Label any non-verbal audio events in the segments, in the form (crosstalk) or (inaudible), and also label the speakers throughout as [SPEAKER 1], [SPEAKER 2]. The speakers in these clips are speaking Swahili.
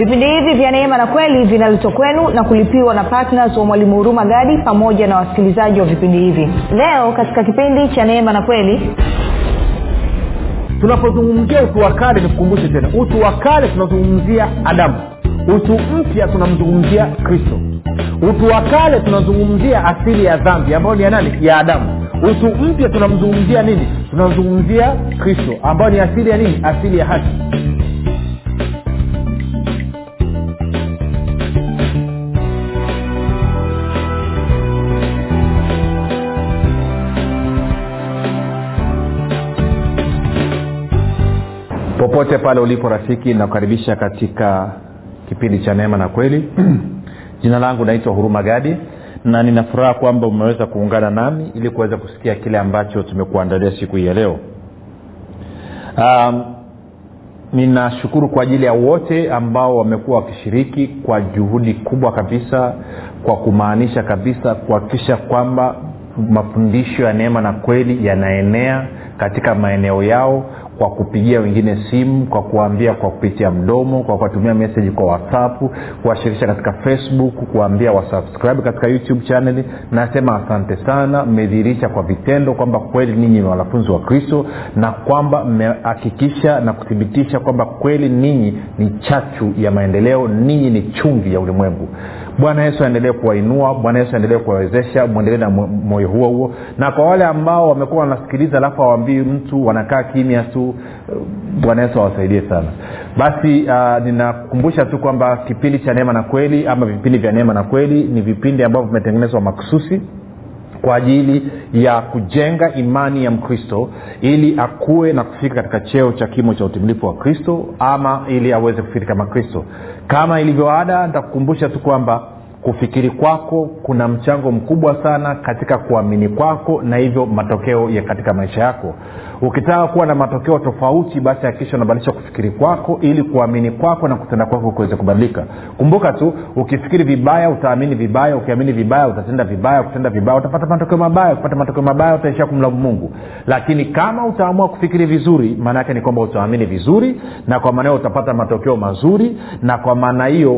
[SPEAKER 1] vipindi hivi vya neema na kweli vinaletwa kwenu na kulipiwa na ptns wa mwalimu huruma gadi pamoja na wasikilizaji wa vipindi hivi. Leo katika kipindi cha neema na kweli
[SPEAKER 2] tunapozungumzia utu wa kale nikukumbushe tena utu wa kale tunazungumzia adamu. Utu mpya tunamzungumzia kristo. Utu wa kale tunazungumzia asili ya dhambi ambayo ni ya nani? Ya adamu. Utu mpya tunamzungumzia nini? Tunazungumzia kristo ambayo ni asili ya nini? Asili ya haki popote pale ulipo rafiki nakukaribisha katika kipindi cha neema na kweli. (clears throat) Jina langu naitwa huruma gadi na ninafuraha kwamba umeweza kuungana nami ili kuweza kusikia kile ambacho tumekuandalia siku hii ya leo. Um, ninashukuru kwa ajili ya wote ambao wamekuwa wakishiriki kwa juhudi kubwa kabisa kwa kumaanisha kabisa kuhakikisha kwamba mafundisho ya neema na kweli yanaenea katika maeneo yao kwa kupigia wengine simu kwa kuwaambia kwa kupitia mdomo kwa kuwatumia meseji kwa whatsapp kuwashirikisha katika facebook kuwaambia wasubscribe katika youtube chaneli nasema asante sana mmedhihirisha kwa vitendo kwamba kweli ninyi ni wanafunzi wa kristo na kwamba mmehakikisha na kuthibitisha kwamba kweli ninyi ni chachu ya maendeleo ninyi ni chumvi ya ulimwengu bwana yesu aendelee kuwainua bwana yesu aendelee kuwawezesha mwendelee na moyo huo huo. Na kwa wale ambao wamekuwa wanasikiliza alafu awambii mtu wanakaa kimya tu bwana yesu awasaidie sana. Basi uh, ninakumbusha tu kwamba kipindi cha neema na kweli ama vipindi vya neema na kweli ni vipindi ambavyo vimetengenezwa makususi kwa ajili ya kujenga imani ya mkristo ili akuwe na kufika katika cheo cha kimo cha utimilifu wa kristo ama ili aweze kufikiri kama kristo. Kama ilivyoada nitakukumbusha tu kwamba kufikiri kwako kuna mchango mkubwa sana katika kuamini kwako na hivyo matokeo ya katika maisha yako ukitaka kuwa na matokeo tofauti basi hakikisha unabadilisha kufikiri kwako ili kuamini kwako na kutenda kwako kuweze kubadilika. Kumbuka tu ukifikiri vibaya utaamini vibaya ukiamini vibaya utatenda vibaya ukitenda vibaya utapata matokeo mabaya ukipata matokeo mabaya utaishia kumlamu mungu. Lakini kama utaamua kufikiri vizuri maana yake ni kwamba utaamini vizuri na kwa maana hiyo utapata matokeo mazuri na kwa maana hiyo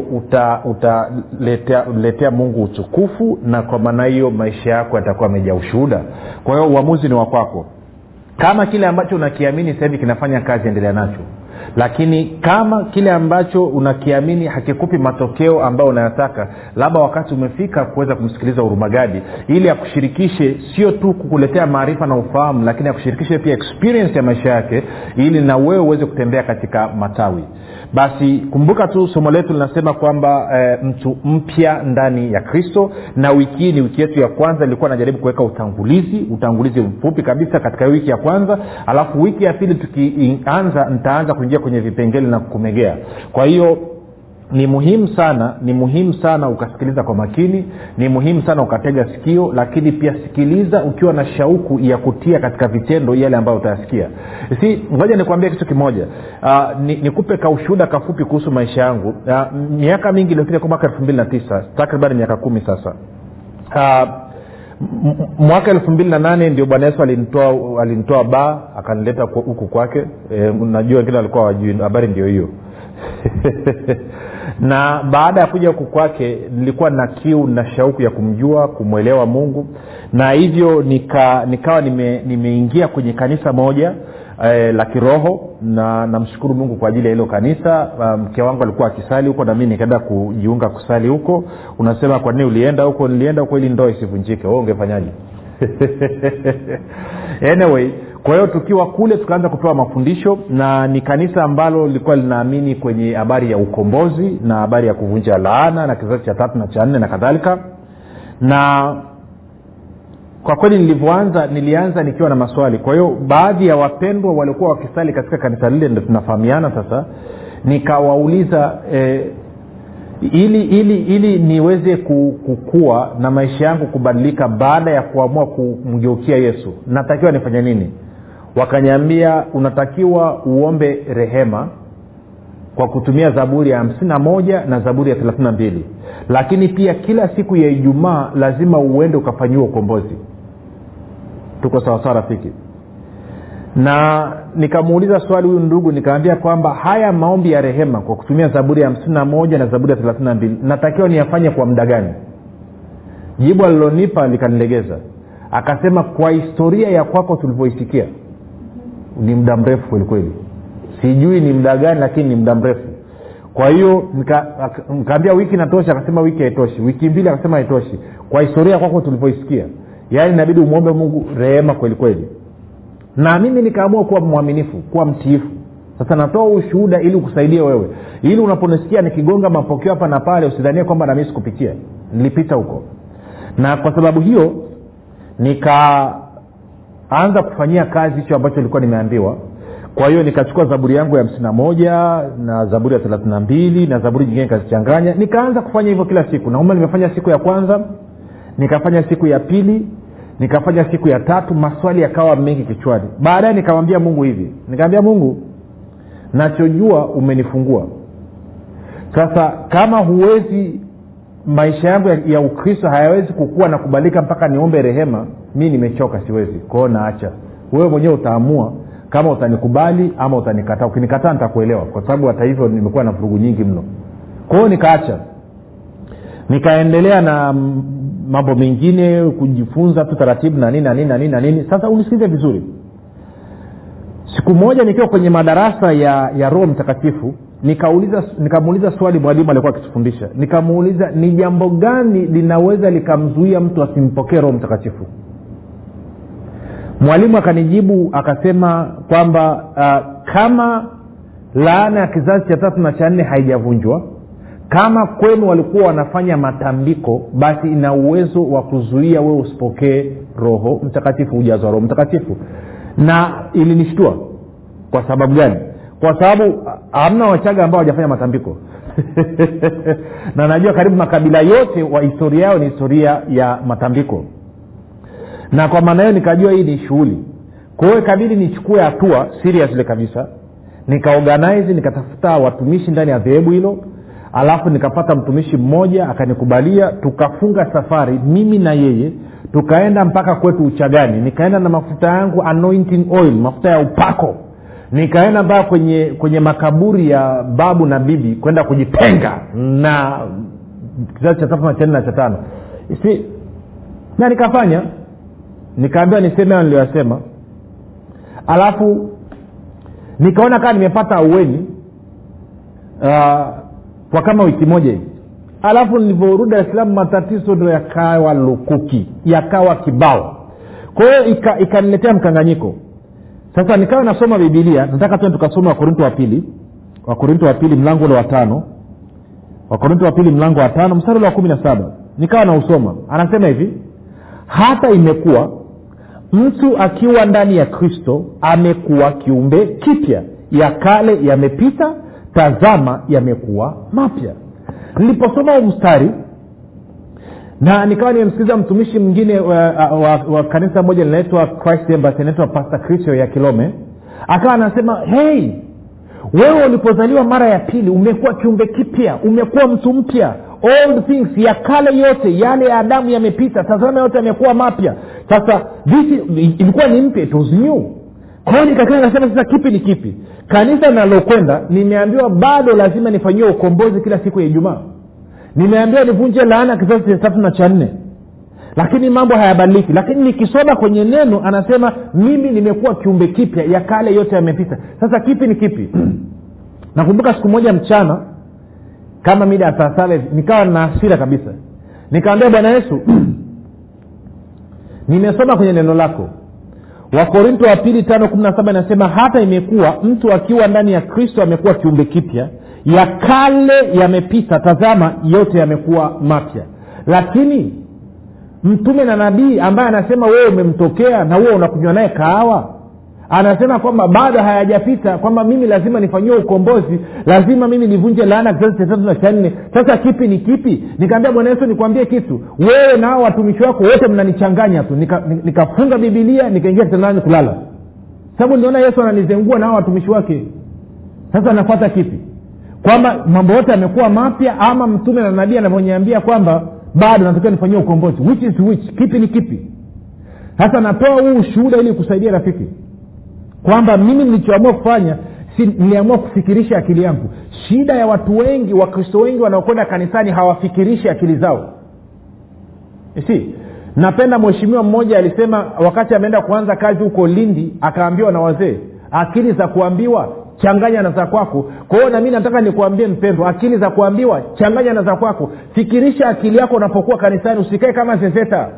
[SPEAKER 2] utaletea uta mungu utukufu na kwa maana hiyo maisha yako yatakuwa amejaa ushuhuda. Kwa hiyo uamuzi ni wakwako kama kile ambacho unakiamini sasa hivi kinafanya kazi endelea nacho. Lakini kama kile ambacho unakiamini hakikupi matokeo ambayo unayataka labda wakati umefika kuweza kumsikiliza urumagadi ili akushirikishe sio tu kukuletea maarifa na ufahamu lakini akushirikishe pia experience ya maisha yake ili na wewe uweze kutembea katika matawi basi kumbuka tu somo letu linasema kwamba e, mtu mpya ndani ya kristo na wiki hii ni wiki yetu ya kwanza ilikuwa najaribu kuweka utangulizi utangulizi mfupi kabisa katika wiki ya kwanza alafu wiki ya pili tukianza nitaanza kuingia kwenye vipengele na kumegea. Kwa hiyo ni muhimu sana ni muhimu sana ukasikiliza kwa makini ni muhimu sana ukatega sikio lakini pia sikiliza ukiwa na shauku ya kutia katika vitendo yale ambayo utayasikia. Si ngoja nikuambia kitu kimoja. Uh, nikupe ni kaushuhuda kafupi kuhusu maisha yangu. Uh, miaka mingi iliyopita kwa mwaka elfu mbili na tisa takriban miaka kumi sasa. Uh, mwaka elfu mbili na nane ndio bwana yesu alinitoa alinitoa baa akanileta huku kwake. E, najua wengine walikuwa wajui habari ndio hiyo (laughs) na baada ya kuja huku kwake nilikuwa na kiu na shauku ya kumjua kumwelewa mungu na hivyo nika, nikawa nime, nimeingia kwenye kanisa moja eh, la kiroho na namshukuru mungu kwa ajili ya hilo kanisa. Mke um, wangu alikuwa akisali huko na mi nikaenda kujiunga kusali huko. Unasema kwa nini ulienda huko? Nilienda huko ili ndoa isivunjike. We ungefanyaje? (laughs) Anyway kwa hiyo tukiwa kule tukaanza kupewa mafundisho na ni kanisa ambalo lilikuwa linaamini kwenye habari ya ukombozi na habari ya kuvunja laana na kizazi cha tatu na cha nne na kadhalika. Na kwa kweli nilivyoanza nilianza nikiwa na maswali. Kwa hiyo baadhi ya wapendwa waliokuwa wakisali katika kanisa lile ndo tunafahamiana sasa. Nikawauliza eh, ili ili ili niweze kukua na maisha yangu kubadilika baada ya kuamua kumgeukia yesu natakiwa nifanye nini wakanyambia unatakiwa uombe rehema kwa kutumia zaburi ya hamsini na moja na zaburi ya thelathini na mbili. Lakini pia kila siku ya ijumaa lazima uende ukafanyiwa ukombozi. Tuko sawasawa rafiki? Na nikamuuliza swali huyu ndugu nikaambia kwamba haya maombi ya rehema kwa kutumia zaburi ya hamsini na moja na zaburi ya thelathini na mbili natakiwa niyafanye kwa muda gani? Jibu alilonipa likanilegeza. Akasema kwa historia ya kwako tulivyoisikia ni muda mrefu kwelikweli sijui ni muda gani lakini ni muda mrefu. Kwa hiyo nikaambia wiki natosha akasema wiki haitoshi. Wiki mbili akasema haitoshi. Kwa historia kwako tulivyoisikia yaani inabidi umwombe mungu rehema kweli kweli. Na mimi nikaamua kuwa mwaminifu kuwa mtiifu. Sasa natoa ushuhuda ili ukusaidie wewe. Ili unaponisikia nikigonga mapokeo hapa na pale usidhanie kwamba nami sikupitia. Nilipita huko. Na kwa sababu hiyo nikaanza kufanyia kazi hicho ambacho ilikuwa nimeambiwa. Kwa hiyo nikachukua zaburi yangu ya hamsina moja na zaburi ya thelathina mbili na zaburi nyingine nikazichanganya. Nikaanza kufanya hivyo kila siku. Nauma nimefanya siku ya kwanza nikafanya siku ya pili nikafanya siku ya tatu maswali yakawa mengi kichwani. Baadaye nikamwambia mungu hivi. Nikamwambia mungu nachojua umenifungua. Sasa kama huwezi maisha yangu ya, ukristo hayawezi kukua na kubalika mpaka niombe rehema mi nimechoka siwezi. Kwao naacha. Wewe mwenyewe utaamua kama utanikubali ama utanikataa. Ukinikataa nitakuelewa kwa sababu hata hivyo nimekuwa na vurugu nyingi mno. Kwao nikaacha. Nikaendelea na mambo mengine kujifunza tu taratibu na nini na nini na nini na nini. Sasa unisikize vizuri. Siku moja nikiwa kwenye madarasa ya ya roho mtakatifu nikamuuliza swali mwalimu alikuwa akitufundisha. Nikamuuliza ni jambo gani linaweza likamzuia mtu asimpokee roho mtakatifu? Mwalimu akanijibu akasema kwamba uh, kama laana ya kizazi cha tatu na cha nne haijavunjwa kama kwenu walikuwa wanafanya matambiko basi ina uwezo wa kuzuia wewe usipokee roho mtakatifu ujazo wa roho mtakatifu. Na ilinishtua. Kwa sababu gani kwa sababu hamna wachaga ambao hawajafanya matambiko. (laughs) Na najua karibu makabila yote wa historia yao ni historia ya matambiko. Na kwa maana hiyo nikajua hii ni shughuli. Kwa hiyo ikabidi nichukue hatua seriously kabisa. Nikaorganize nikatafuta watumishi ndani ya dhehebu hilo. Alafu nikapata mtumishi mmoja akanikubalia. Tukafunga safari mimi na yeye. Tukaenda mpaka kwetu uchagani. Nikaenda na mafuta yangu anointing oil mafuta ya upako nikaenda mpaka kwenye kwenye makaburi ya babu na bibi kwenda kujitenga na kizazi cha tatu na cha nne na cha tano. Si na nikafanya. Nikaambiwa niseme hayo niliyoyasema. Alafu nikaona kaa nimepata aueni uh, kwa kama wiki moja hivi. Alafu nilivyorudi dar salaam matatizo ndo yakawa lukuki yakawa kibao. Kwa hiyo ikaniletea ika mkanganyiko sasa nikawa nasoma bibilia nataka tena tukasoma wakorinto wa pili wakorinto wa pili mlango ule wa tano wakorinto wa pili mlango wa tano mstari ule wa kumi na saba. Nikawa nausoma. Anasema hivi hata imekuwa mtu akiwa ndani ya kristo amekuwa kiumbe kipya. Ya kale yamepita tazama yamekuwa mapya. Niliposoma huu mstari na nikawa nimemsikiliza mtumishi mwingine wa, wa, wa kanisa moja linaitwa christ embassy inaitwa pastor christo ya kilome akawa anasema hei wewe ulipozaliwa mara ya pili umekuwa kiumbe kipya umekuwa mtu mpya. Old things ya kale yote yale ya adamu yamepita tazama yote yamekuwa mapya. Sasa this ilikuwa ni mpya it was new. Kwa hiyo nikakaa nikasema sasa kipi ni kipi? Kanisa linalokwenda nimeambiwa bado lazima nifanyie ukombozi kila siku ya ijumaa nimeambiwa nivunje laana kizazi cha tatu na cha nne. Lakini mambo hayabadiliki. Lakini nikisoma kwenye neno anasema mimi nimekuwa kiumbe kipya ya kale yote yamepita. Sasa kipi ni kipi? (clears throat) Nakumbuka siku moja mchana kama mida ya saa nikawa na asira kabisa. Nikaambia bwana yesu (clears throat) nimesoma kwenye neno lako. Wakorinto wa pili tano kumi na saba inasema hata imekuwa mtu akiwa ndani ya kristo amekuwa kiumbe kipya ya kale yamepita tazama yote yamekuwa mapya. Lakini mtume na nabii ambaye anasema wewe umemtokea na huwe unakunywa naye kahawa anasema kwamba bado hayajapita kwamba mimi lazima nifanyiwe ukombozi lazima mimi nivunje laana kizazi cha tatu na cha nne. Sasa kipi ni kipi? Nikaambia bwana yesu nikwambie kitu. Wewe na watumishi wako wote mnanichanganya tu. Nikafunga nika, bibilia nikaingia kitandani kulala. Sababu niliona yesu ananizengua na watumishi wake. Sasa nafuata kipi kwamba mambo yote yamekuwa mapya ama mtume na nabii anavyoniambia kwamba bado natakiwa nifanyia ukombozi. Which is which? Kipi ni kipi? Sasa natoa huu ushuhuda ili kusaidia rafiki kwamba mimi nilichoamua kufanya si niliamua kufikirisha akili yangu. Shida ya watu wengi wakristo wengi wanaokwenda kanisani hawafikirishi akili zao. Si napenda mheshimiwa mmoja alisema wakati ameenda kuanza kazi huko lindi akaambiwa na wazee akili za kuambiwa changanya na za kwako. Kwa hiyo nami nataka nikuambie mpendwa akili za kuambiwa changanya na za kwako. Fikirisha akili yako unapokuwa kanisani usikae kama zezeta.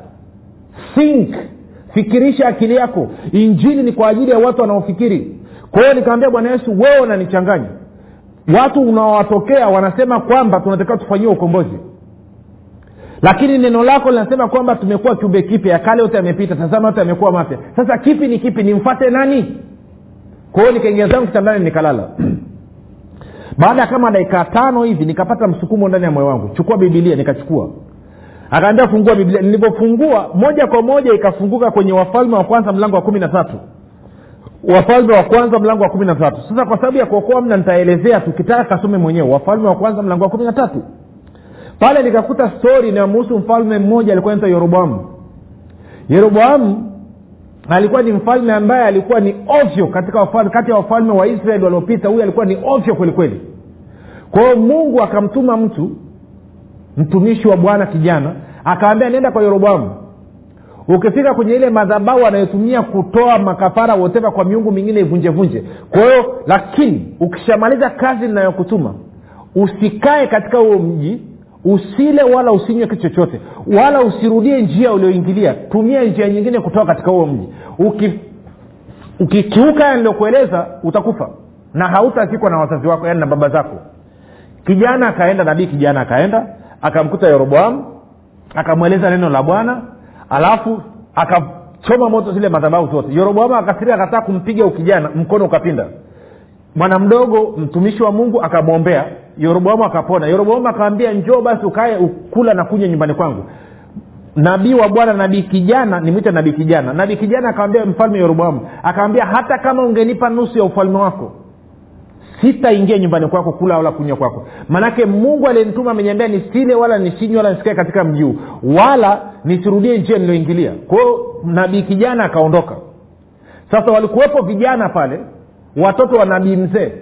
[SPEAKER 2] Think. Fikirisha akili yako. Injili ni kwa ajili ya watu wanaofikiri. Kwa nikaambia bwana yesu wewe unanichanganya. Watu unaowatokea wanasema kwamba tunatakiwa tufanyie ukombozi. Lakini neno lako linasema kwamba tumekuwa kiumbe kipya. Ya kale yote yamepita tazama yote yamekuwa mapya. Sasa kipi ni kipi? Nimfate nani kwa hiyo nikaingia zangu kitandani nikalala. (clears throat) Baada ya kama dakika tano hivi nikapata msukumo ndani ya moyo wangu. Chukua bibilia nikachukua. Akaambia fungua biblia. Nilivyofungua moja kwa moja ikafunguka kwenye wafalme wa kwanza mlango wa kumi na tatu. Wafalme wa kwanza mlango wa kumi na tatu. Sasa kwa sababu ya kuokoa mna nitaelezea tukitaka kasome mwenyewe. Wafalme wa kwanza mlango wa kumi na tatu. Pale nikakuta stori inayomuhusu mfalme mmoja alikuwa naita yeroboamu. Yeroboamu alikuwa ni mfalme ambaye alikuwa ni ovyo katika wafalme, kati ya wafalme wa israeli waliopita huyu alikuwa ni ovyo kwelikweli kwa hiyo mungu akamtuma mtu mtumishi wa bwana kijana akawambia nenda kwa yeroboamu. Ukifika kwenye ile madhabau anayotumia kutoa makafara woteva kwa miungu mingine ivunjevunje. Kwa hiyo lakini ukishamaliza kazi inayokutuma usikae katika huo mji usile wala usinywe kitu chochote. Wala usirudie njia ulioingilia. Tumia njia nyingine kutoka katika huo mji. Uki, ukikiuka utakufa. Na hautazikwa na wazazi wako yani na baba zako. Kijana akaenda nabii kijana akaenda akamkuta yeroboamu akamweleza neno la bwana alafu akachoma moto zile madhabahu zote. Yeroboamu akasiria akataa kumpiga ukijana mkono ukapinda. Mwana mdogo mtumishi wa mungu akamwombea yeroboamu akapona. Yeroboamu akawambia njoo basi ukae ukula na kunywa nyumbani kwangu. Nabii wa bwana nabii kijana nimwite nabii kijana. Nabii kijana akawambia mfalme yeroboamu akawambia hata kama ungenipa nusu ya ufalme wako sitaingia nyumbani kwako kula wala kunywa kwako. Maanake mungu aliyenituma ameniambia nisile wala nisinywe wala nisikae katika mji wala nisirudie njia niliyoingilia. Kwao nabii kijana akaondoka. Sasa walikuwepo vijana pale watoto wa nabii mzee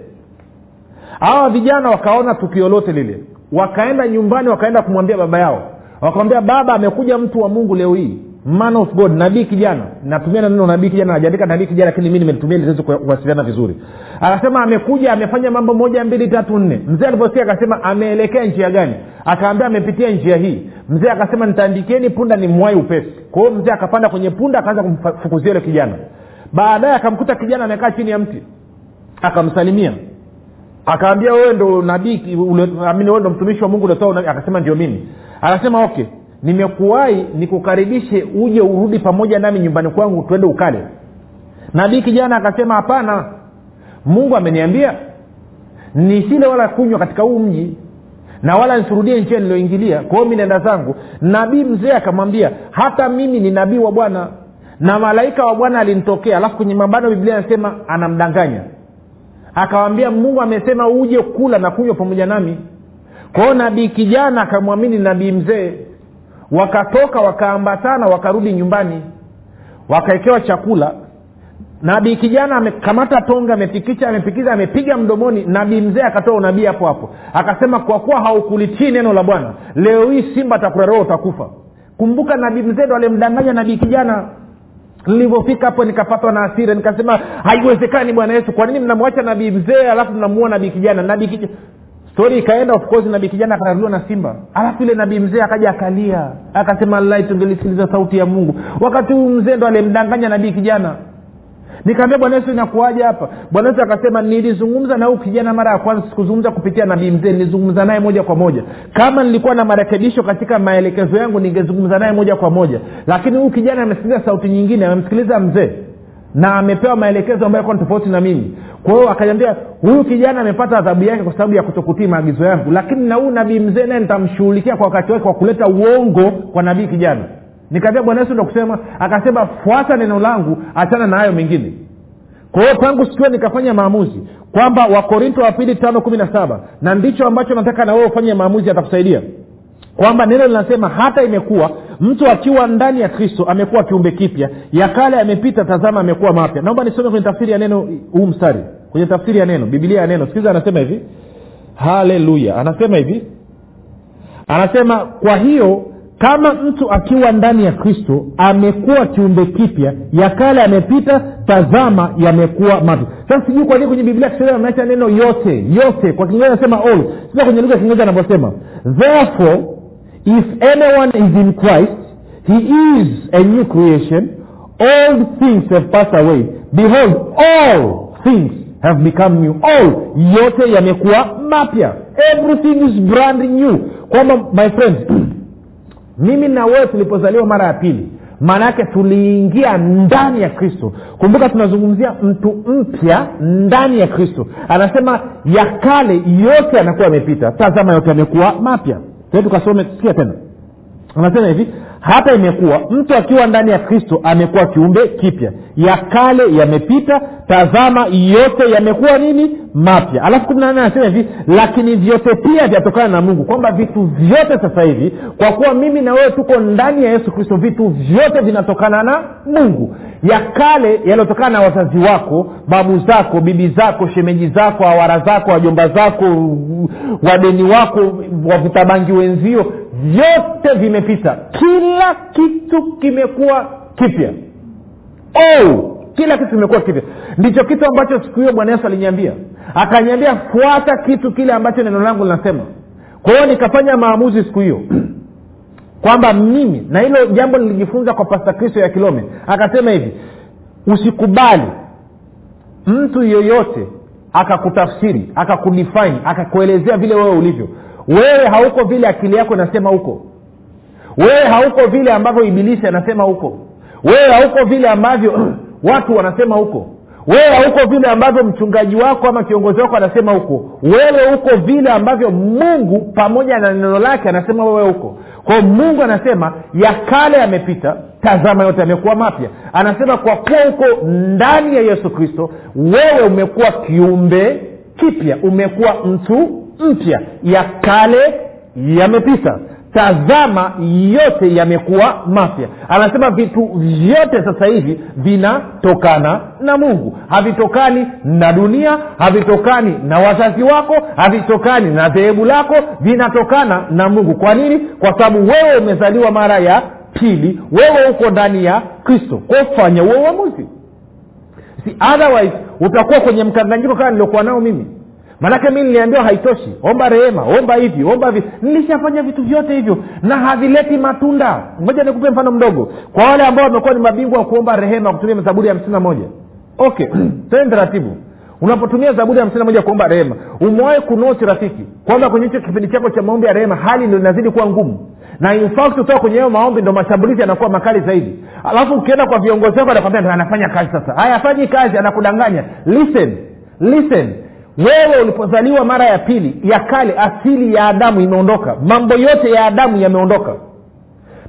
[SPEAKER 2] hawa vijana wakaona tukio lote lile. Wakaenda nyumbani wakaenda kumwambia baba yao. Wakamwambia baba amekuja mtu wa mungu leo hii. Man of god nabii kijana. Natumia neno nabii kijana najaandika nabii kijana lakini mi nimetumia ili kuwasiliana vizuri. Akasema amekuja amefanya mambo moja mbili tatu nne. Mzee alivyosikia akasema ameelekea njia gani? Akaambia amepitia njia hii. Mzee akasema nitaandikieni punda ni mwai upesi. Kwa hiyo mzee akapanda kwenye punda akaanza kumfukuzia yule kijana. Baadaye akamkuta kijana amekaa chini ya mti. Akamsalimia akaambia wewe ndo nabii wewe ndo mtumishi wa mungu uliotoa akasema ndio mimi. Akasema okay nimekuwahi nikukaribishe uje urudi pamoja nami nyumbani kwangu tuende ukale. Nabii kijana akasema hapana mungu ameniambia nisile wala kunywa katika huu mji na wala nisurudie njia niliyoingilia. Kwa mi naenda zangu. Nabii mzee akamwambia hata mimi ni nabii wa bwana na malaika wa bwana alinitokea. Alafu kwenye mabano biblia anasema anamdanganya akawambia mungu amesema uje kula na kunywa pamoja nami. Kwao nabii kijana akamwamini nabii mzee. Wakatoka wakaambatana wakarudi nyumbani. Wakaekewa chakula. Nabii kijana amekamata tonga amepikicha amepikiza amepiga mdomoni. Nabii mzee akatoa unabii hapo hapo. Akasema kwa kuwa haukulitii neno la bwana leo hii simba takurarua utakufa. Kumbuka nabii mzee ndo alimdanganya nabii kijana nilivyofika hapo nikapatwa na asira nikasema haiwezekani bwana yesu kwa nini mnamwacha nabii mzee alafu mnamuua nabii kijana? Nabii kij... stori ikaenda of course nabii kijana akararuliwa na simba. Alafu ile nabii mzee akaja akalia akasema lai tungelisikiliza sauti ya mungu. Wakati huu mzee ndo alimdanganya nabii kijana nikaambia bwana yesu inakuaja hapa? Bwana yesu akasema nilizungumza na huu kijana mara ya kwanza sikuzungumza kupitia nabii mzee nilizungumza naye moja kwa moja. Kama nilikuwa na marekebisho katika maelekezo yangu ningezungumza naye moja kwa moja. Lakini huu kijana amesikiliza sauti nyingine amemsikiliza mzee na amepewa maelekezo ambayo ni tofauti na mimi. Kwa hiyo akaniambia huyu kijana amepata adhabu yake kwa sababu ya kutokutii maagizo yangu. Lakini na huyu nabii mzee naye nitamshughulikia kwa wakati wake kwa kuleta uongo kwa nabii kijana nikaambia bwana yesu ndo kusema akasema fuata neno langu achana na hayo mengine. Kwa hiyo tangu sikiwa nikafanya maamuzi kwamba wakorinto wa pili tano kumi na saba na ndicho ambacho nataka na wewe ufanye maamuzi atakusaidia kwamba neno linasema hata imekuwa mtu akiwa ndani ya kristo amekuwa kiumbe kipya. Ya kale amepita tazama amekuwa mapya. Naomba nisome kwenye tafsiri ya neno huu mstari. Kwenye tafsiri ya neno bibilia ya neno. Sikiliza anasema hivi. Haleluya. Anasema hivi. Anasema kwa hiyo kama mtu akiwa ndani ya kristo amekuwa kiumbe kipya ya kale amepita tazama yamekuwa mapya. Sasa sijui kwa nini kwenye biblia kisheria ameacha neno yote yote. Kwa kiingereza anasema all. Sasa kwenye lugha ya anavyosema therefore if anyone is in christ he is a new creation. All things have passed away. Behold all things have become new. All yote yamekuwa mapya. Everything is brand new. Kwamba my friend mimi na wewe tulipozaliwa mara ya pili maana yake tuliingia ndani ya kristo. Kumbuka tunazungumzia mtu mpya ndani ya kristo. Anasema ya kale yote yanakuwa yamepita tazama yote yamekuwa mapya. Tukasome sikia tena. Anasema hivi hata imekuwa mtu akiwa ndani ya kristo amekuwa kiumbe kipya. Ya kale yamepita tazama yote yamekuwa nini? Mapya. Alafu kumi na nane anasema hivi lakini vyote pia vyatokana na mungu. Kwamba vitu vyote sasa hivi kwa kuwa mimi na wewe tuko ndani ya yesu kristo vitu vyote vinatokana na mungu. Ya kale yaliyotokana na wazazi wako babu zako bibi zako shemeji zako awara zako wajomba zako wadeni wako wavutabangi wenzio vyote vimepita. Kila kitu kimekuwa kipya. Oh, kila kitu kimekuwa kipya. Ndicho kitu ambacho siku hiyo bwana yesu aliniambia. Akaniambia fuata kitu kile ambacho neno langu linasema. Kwa hiyo nikafanya maamuzi siku hiyo. (clears throat) Kwamba mimi na hilo jambo nilijifunza kwa pasta kristo ya kilome. Akasema hivi usikubali mtu yoyote akakutafsiri akakudefine akakuelezea vile wewe ulivyo wewe hauko vile akili yako inasema huko. Wewe hauko vile ambavyo ibilisi anasema huko. Wewe hauko vile ambavyo (clears throat) watu wanasema huko. Wewe hauko vile ambavyo mchungaji wako ama kiongozi wako anasema huko. Wewe huko vile ambavyo mungu pamoja na neno lake anasema wewe huko kwao mungu anasema ya kale yamepita tazama yote yamekuwa mapya. Anasema kwa kuwa huko ndani ya yesu kristo wewe umekuwa kiumbe kipya umekuwa mtu mpya ya kale yamepita. Tazama yote yamekuwa mapya. Anasema vitu vyote sasa hivi vinatokana na mungu. Havitokani na dunia havitokani na wazazi wako havitokani na dhehebu lako vinatokana na mungu. Kwa nini? Kwa sababu wewe umezaliwa mara ya pili. Wewe uko ndani ya kristo. Kofanya huo uamuzi. Si otherwise utakuwa kwenye mkanganyiko kama niliokuwa nao mimi manake mi niliambiwa haitoshi. Omba rehema omba hivi omba hivi. Nilishafanya vitu vyote hivyo na havileti matunda. Moja nikupe mfano mdogo. Kwa wale ambao wamekuwa ni mabingwa wa kuomba rehema kutumia zaburi ya hamsini na moja. Okay (clears throat) tene taratibu. Unapotumia zaburi ya hamsini na moja kuomba rehema umewahi kunoti rafiki kwamba kwenye hicho kipindi chako cha maombi ya rehema hali ndo inazidi kuwa ngumu. Na infact utoka kwenye hayo maombi ndo mashambulizi yanakuwa makali zaidi. Alafu ukienda kwa viongozi wako anakwambia anafanya kazi sasa. Hayafanyi kazi anakudanganya. Listen listen wewe ulipozaliwa mara ya pili ya kale asili ya adamu imeondoka. Mambo yote ya adamu yameondoka.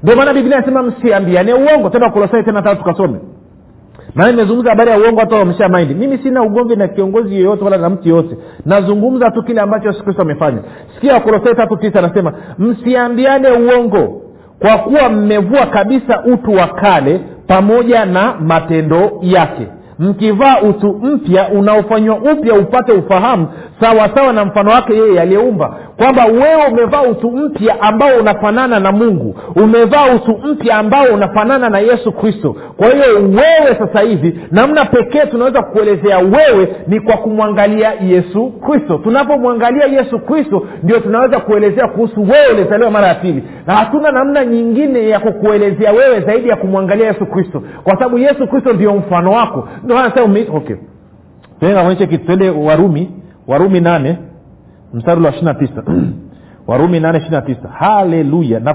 [SPEAKER 2] Ndio maana biblia anasema msiambiane uongo. Tena kolosai tena tatu tukasome. Maana nimezungumza habari ya uongo hata wamesha maindi mimi sina ugomvi na kiongozi yeyote wala na mtu yeyote nazungumza tu kile ambacho yesu kristo amefanya. Sikia wakolosai tatu tisa anasema msiambiane uongo kwa kuwa mmevua kabisa utu wa kale pamoja na matendo yake mkivaa utu mpya unaofanywa upya upate ufahamu sawasawa na mfano wake yeye aliyeumba kwamba wewe umevaa utu mpya ambao unafanana na mungu. Umevaa utu mpya ambao unafanana na yesu kristo. Kwa hiyo wewe sasa hivi namna pekee tunaweza kukuelezea wewe ni kwa kumwangalia yesu kristo. Tunapomwangalia yesu kristo ndio tunaweza kuelezea kuhusu wewe ulizaliwa mara ya pili. Na hatuna namna nyingine ya kukuelezea wewe zaidi ya kumwangalia yesu kristo. Kwa sababu yesu kristo ndio mfano wako. Ndio anasema okay. Tuende kitu twende warumi warumi nane mstari wa ishiri na tisa. (clears throat) Warumi nane ishiri na tisa. Haleluya. Na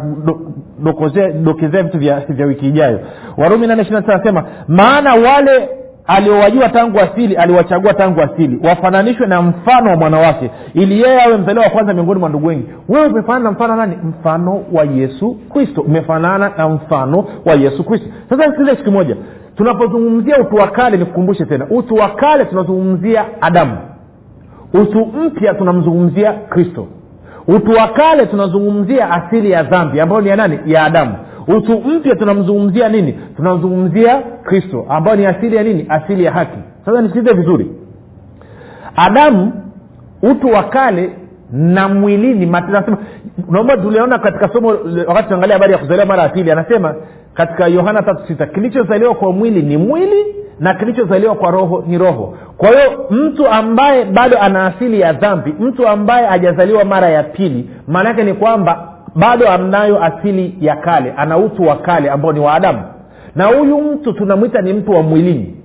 [SPEAKER 2] vitu vya, vya wiki ijayo. Warumi nane ishiri na tisa anasema maana wale aliowajua tangu asili aliwachagua tangu asili wafananishwe na mfano wa mwanawake ili yeye awe mzaliwa wa kwanza miongoni mwa ndugu wengi. Wewe umefanana na mfano nani? Mfano wa yesu kristo. Umefanana na mfano wa yesu kristo. Sasa sikiliza kitu kimoja. Tunapozungumzia utu wa kale nikukumbushe tena. Utu wa kale tunazungumzia adamu utu mpya tunamzungumzia kristo. Utu wa kale tunazungumzia asili ya dhambi ambayo ni ya nani? Ya adamu. Utu mpya tunamzungumzia nini? Tunamzungumzia kristo ambayo ni asili ya nini? Asili ya haki. Sasa nisikize vizuri. Adamu utu wa kale na mwilini nasema naomba tuliona katika somo wakati tunaangalia habari ya kuzaliwa mara ya pili anasema katika yohana tatu sita kilichozaliwa kwa mwili ni mwili na kilichozaliwa kwa roho ni roho. Kwa hiyo mtu ambaye bado ana asili ya dhambi mtu ambaye hajazaliwa mara ya pili maanaake ni kwamba bado anayo asili ya kale ana utu wa kale ambao ni wa adamu. Na huyu mtu tunamwita ni mtu wa mwilini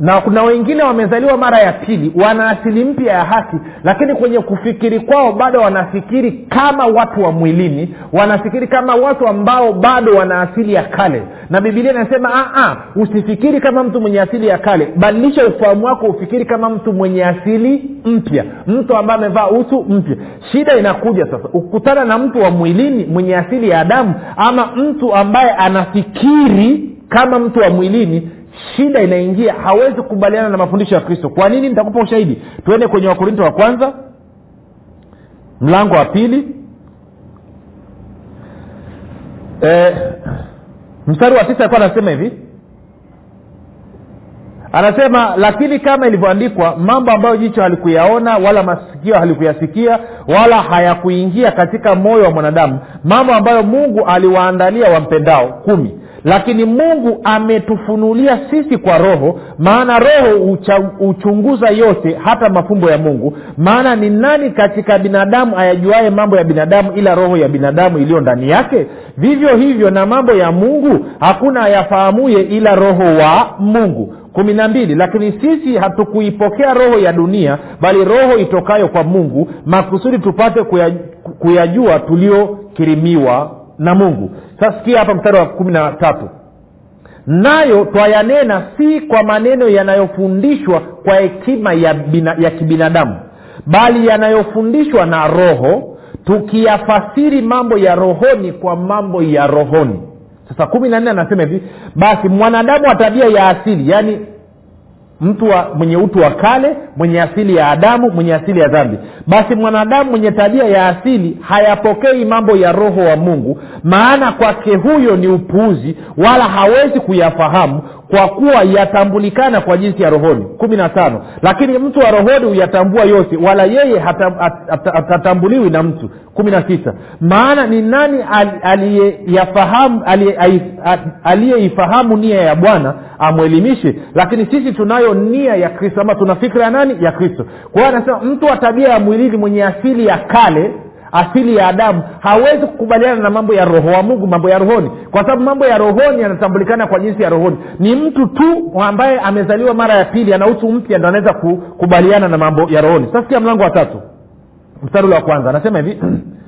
[SPEAKER 2] na kuna wengine wamezaliwa mara ya pili wana asili mpya ya haki lakini kwenye kufikiri kwao bado wanafikiri kama watu wa mwilini wanafikiri kama watu ambao bado wana asili ya kale. Na bibilia inasema usifikiri kama mtu mwenye asili ya kale. Badilisha ufahamu wako ufikiri kama mtu mwenye asili mpya mtu ambaye amevaa utu mpya. Shida inakuja sasa ukutana na mtu wa mwilini mwenye asili ya adamu ama mtu ambaye anafikiri kama mtu wa mwilini shida inaingia hawezi kukubaliana na mafundisho ya kristo. Kwa nini? Nitakupa ushahidi. Tuende kwenye wakorinto wa kwanza mlango wa pili. E, mstari wa tisa alikuwa anasema hivi. Anasema lakini kama ilivyoandikwa mambo ambayo jicho halikuyaona wala masikio halikuyasikia wala hayakuingia katika moyo wa mwanadamu mambo ambayo mungu aliwaandalia wampendao kumi lakini mungu ametufunulia sisi kwa roho maana roho huchunguza yote hata mafumbo ya mungu. Maana ni nani katika binadamu ayajuaye mambo ya binadamu ila roho ya binadamu iliyo ndani yake? Vivyo hivyo na mambo ya mungu hakuna ayafahamuye ila roho wa mungu. Kumi na mbili lakini sisi hatukuipokea roho ya dunia bali roho itokayo kwa mungu makusudi tupate kuyajua tuliokirimiwa na mungu. Sasa sikia hapa mstari wa kumi na tatu. Nayo twayanena si kwa maneno yanayofundishwa kwa hekima ya, ya kibinadamu bali yanayofundishwa na roho tukiyafasiri mambo ya rohoni kwa mambo ya rohoni. Sasa kumi na nne anasema hivi basi mwanadamu wa tabia ya asili yaani mtu wa mwenye utu wa kale mwenye asili ya adamu mwenye asili ya dhambi. Basi mwanadamu mwenye tabia ya asili hayapokei mambo ya roho wa mungu maana kwake huyo ni upuuzi wala hawezi kuyafahamu kwa kuwa yatambulikana kwa jinsi ya rohoni. Kumi na tano. Lakini mtu wa rohoni huyatambua yote wala yeye hatatambuliwi na mtu kumi na tisa. Maana ni nani aliyeifahamu nia ya bwana amwelimishe? Lakini sisi tunayo nia ya kristo ama tuna fikra ya nani? Ya kristo. Kwa hiyo anasema mtu wa tabia ya mwilini mwenye asili ya kale asili ya adamu hawezi kukubaliana na mambo ya roho wa mungu mambo ya rohoni. Kwa sababu mambo ya rohoni yanatambulikana kwa jinsi ya rohoni. Ni mtu tu ambaye amezaliwa mara ya pili ana utu mpya ndo anaweza kukubaliana na mambo ya rohoni. Sasa mlango wa tatu mstari ule wa kwanza anasema hivi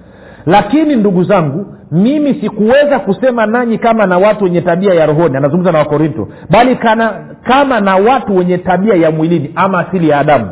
[SPEAKER 2] (clears throat) lakini ndugu zangu mimi sikuweza kusema nanyi kama na watu wenye tabia ya rohoni anazungumza na wakorinto bali kana, kama na watu wenye tabia ya mwilini ama asili ya adamu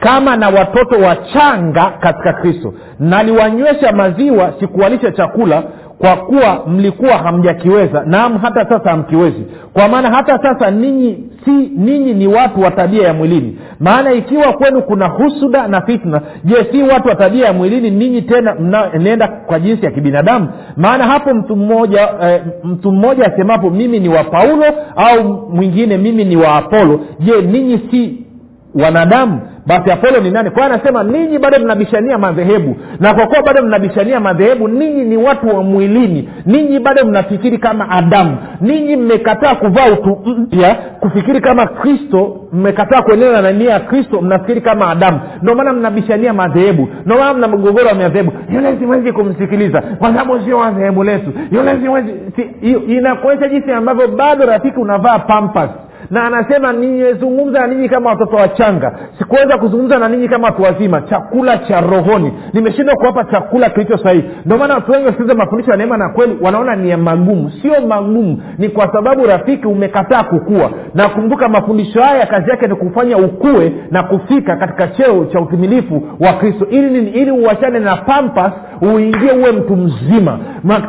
[SPEAKER 2] kama na watoto wachanga katika kristo. Naliwanywesha maziwa sikuwalisha chakula kwa kuwa mlikuwa hamjakiweza naam hata sasa hamkiwezi. Kwa maana hata sasa ninyi si ninyi ni watu wa tabia ya mwilini maana ikiwa kwenu kuna husuda na fitna je si watu wa tabia ya mwilini ninyi tena mnaenda kwa jinsi ya kibinadamu? Maana hapo mtu mmoja e, mtu mmoja asemapo mimi ni wa paulo au mwingine mimi ni wa apolo je ninyi si wanadamu basi apolo ni nani? Kwa anasema ninyi bado mnabishania madhehebu. Na kwa kuwa bado mnabishania madhehebu ninyi ni watu wa mwilini. Ninyi bado mnafikiri kama adamu. Ninyi mmekataa kuvaa utu mpya kufikiri kama kristo. Mmekataa kuendelea na nia ya kristo mnafikiri kama adamu. Ndio maana mnabishania madhehebu. Ndio maana mna mgogoro wa madhehebu. Yule siwezi kumsikiliza kwa sababu sio wadhehebu letu. Yule siwezi si, inakuonyesha jinsi ambavyo bado rafiki unavaa pampas na anasema nimezungumza na ninyi kama watoto wachanga. Sikuweza kuzungumza na ninyi kama watu wazima. Chakula cha rohoni. Nimeshindwa kuwapa chakula kilicho sahihi. Ndio maana watu wengi wasikiliza mafundisho ya neema na kweli wanaona ni magumu. Sio magumu ni kwa sababu rafiki umekataa kukua. Na kumbuka mafundisho haya kazi yake ni kufanya ukue na kufika katika cheo cha utimilifu wa kristo. Ili nini? Ili uachane na pampas uingie uwe mtu mzima.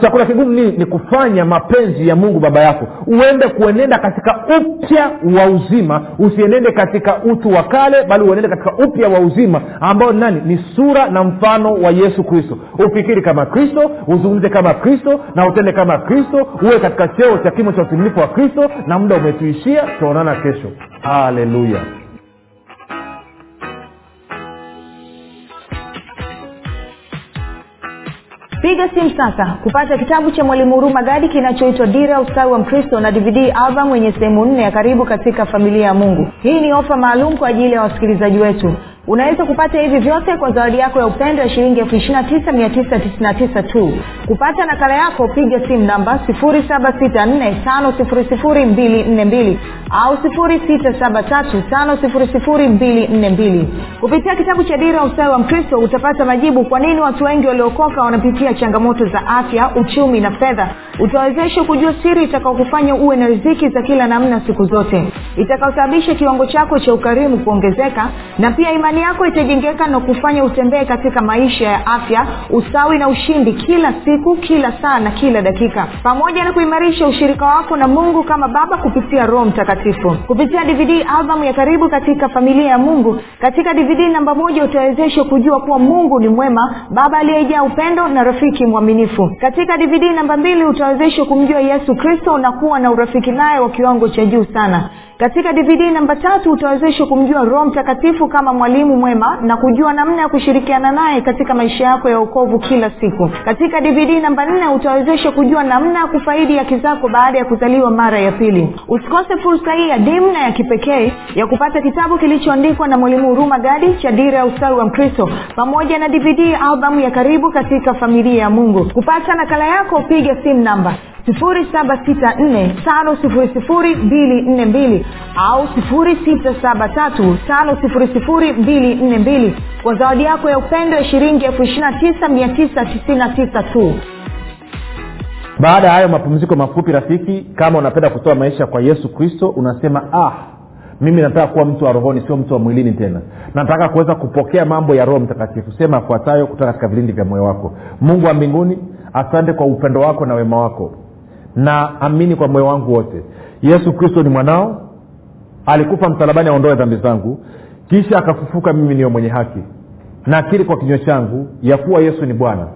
[SPEAKER 2] Chakula kigumu nini ni kufanya mapenzi ya mungu baba yako. Uende kuenenda katika upya wa uzima. Usienende katika utu wa kale bali uenende katika upya wa uzima ambao ni nani? Ni sura na mfano wa yesu kristo. Ufikiri kama kristo uzungumze kama kristo na utende kama kristo uwe katika cheo cha kimo cha utimilifu wa kristo na muda umetuishia tutaonana kesho. Haleluya
[SPEAKER 1] piga simu sasa. Kupata kitabu cha mwalimu huruma gadi kinachoitwa dira ya ustawi wa mkristo na dvd albamu yenye sehemu nne ya karibu katika familia ya mungu. Hii ni ofa maalum kwa ajili ya wasikilizaji wetu unaweza kupata hivi vyote kwa zawadi yako ya upendo ya shilingi elfu ishirina tisa mia tisa tisina tisa tu. Kupata nakala yako piga simu namba 7645242 au 6735242 kupitia kitabu cha dira ya ustawi wa mkristo utapata majibu kwa nini watu wengi waliokoka wanapitia changamoto za afya uchumi na fedha. Utawezesha kujua siri itakaokufanya uwe na riziki za kila namna siku zote. Itakaosababisha kiwango chako cha ukarimu kuongezeka na pia imani yako itajengeka na kufanya utembee katika maisha ya afya ustawi na ushindi kila siku kila saa na kila dakika. Pamoja na kuimarisha ushirika wako na mungu kama baba kupitia roho mtakatifu. Kupitia dvd albamu ya karibu katika familia ya mungu. Katika dvd namba moja utawezeshwa kujua kuwa mungu ni mwema baba aliyejaa upendo na rafiki mwaminifu. Katika dvd namba mbili utawezeshwa kumjua yesu kristo na kuwa na urafiki naye wa kiwango cha juu sana katika dvd namba tatu utawezeshwa kumjua roho mtakatifu kama mwalimu mwema na kujua namna ya kushirikiana naye katika maisha yako ya ukovu kila siku. Katika dvd namba nne utawezeshwa kujua namna ya kufaidi haki zako baada ya kuzaliwa mara ya pili. Usikose fursa hii adimu na ya kipekee ya kupata kitabu kilichoandikwa na mwalimu huruma gadi cha dira ya ustawi wa mkristo pamoja na dvd albamu ya karibu katika familia ya mungu. Kupata nakala yako piga simu namba 7645242 au 6735242 kwa zawadi yako ya upendo ya shilingi 29999 tu.
[SPEAKER 2] Baada ya hayo mapumziko mafupi rafiki kama unapenda kutoa maisha kwa yesu kristo unasema ah mimi nataka kuwa mtu wa rohoni sio mtu wa mwilini tena. Nataka kuweza kupokea mambo ya roho mtakatifu. Sema afuatayo kutoka katika vilindi vya moyo wako. Mungu wa mbinguni asante kwa upendo wako na wema wako na amini kwa moyo wangu wote yesu kristo ni mwanao alikufa msalabani aondoe dhambi zangu kisha akafufuka mimi niyo mwenye haki nakiri kwa kinywa changu ya kuwa yesu ni bwana.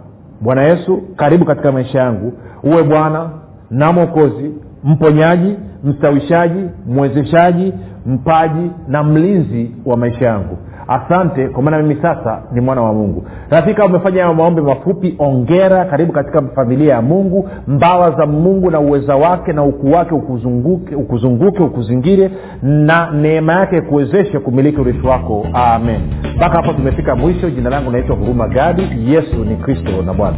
[SPEAKER 2] Bwana yesu karibu katika maisha yangu uwe bwana na mwokozi mponyaji mstawishaji mwezeshaji mpaji na mlinzi wa maisha yangu asante kwa maana mimi sasa ni mwana wa mungu. Rafika umefanya maombi mafupi ongera karibu katika familia ya mungu mbawa za mungu na uweza wake na ukuu wake ukuzunguke ukuzunguke ukuzingire na neema yake kuwezeshe kumiliki urithi wako. Amen. Mpaka hapo tumefika mwisho. Jina langu naitwa huruma gadi. Yesu ni kristo na bwana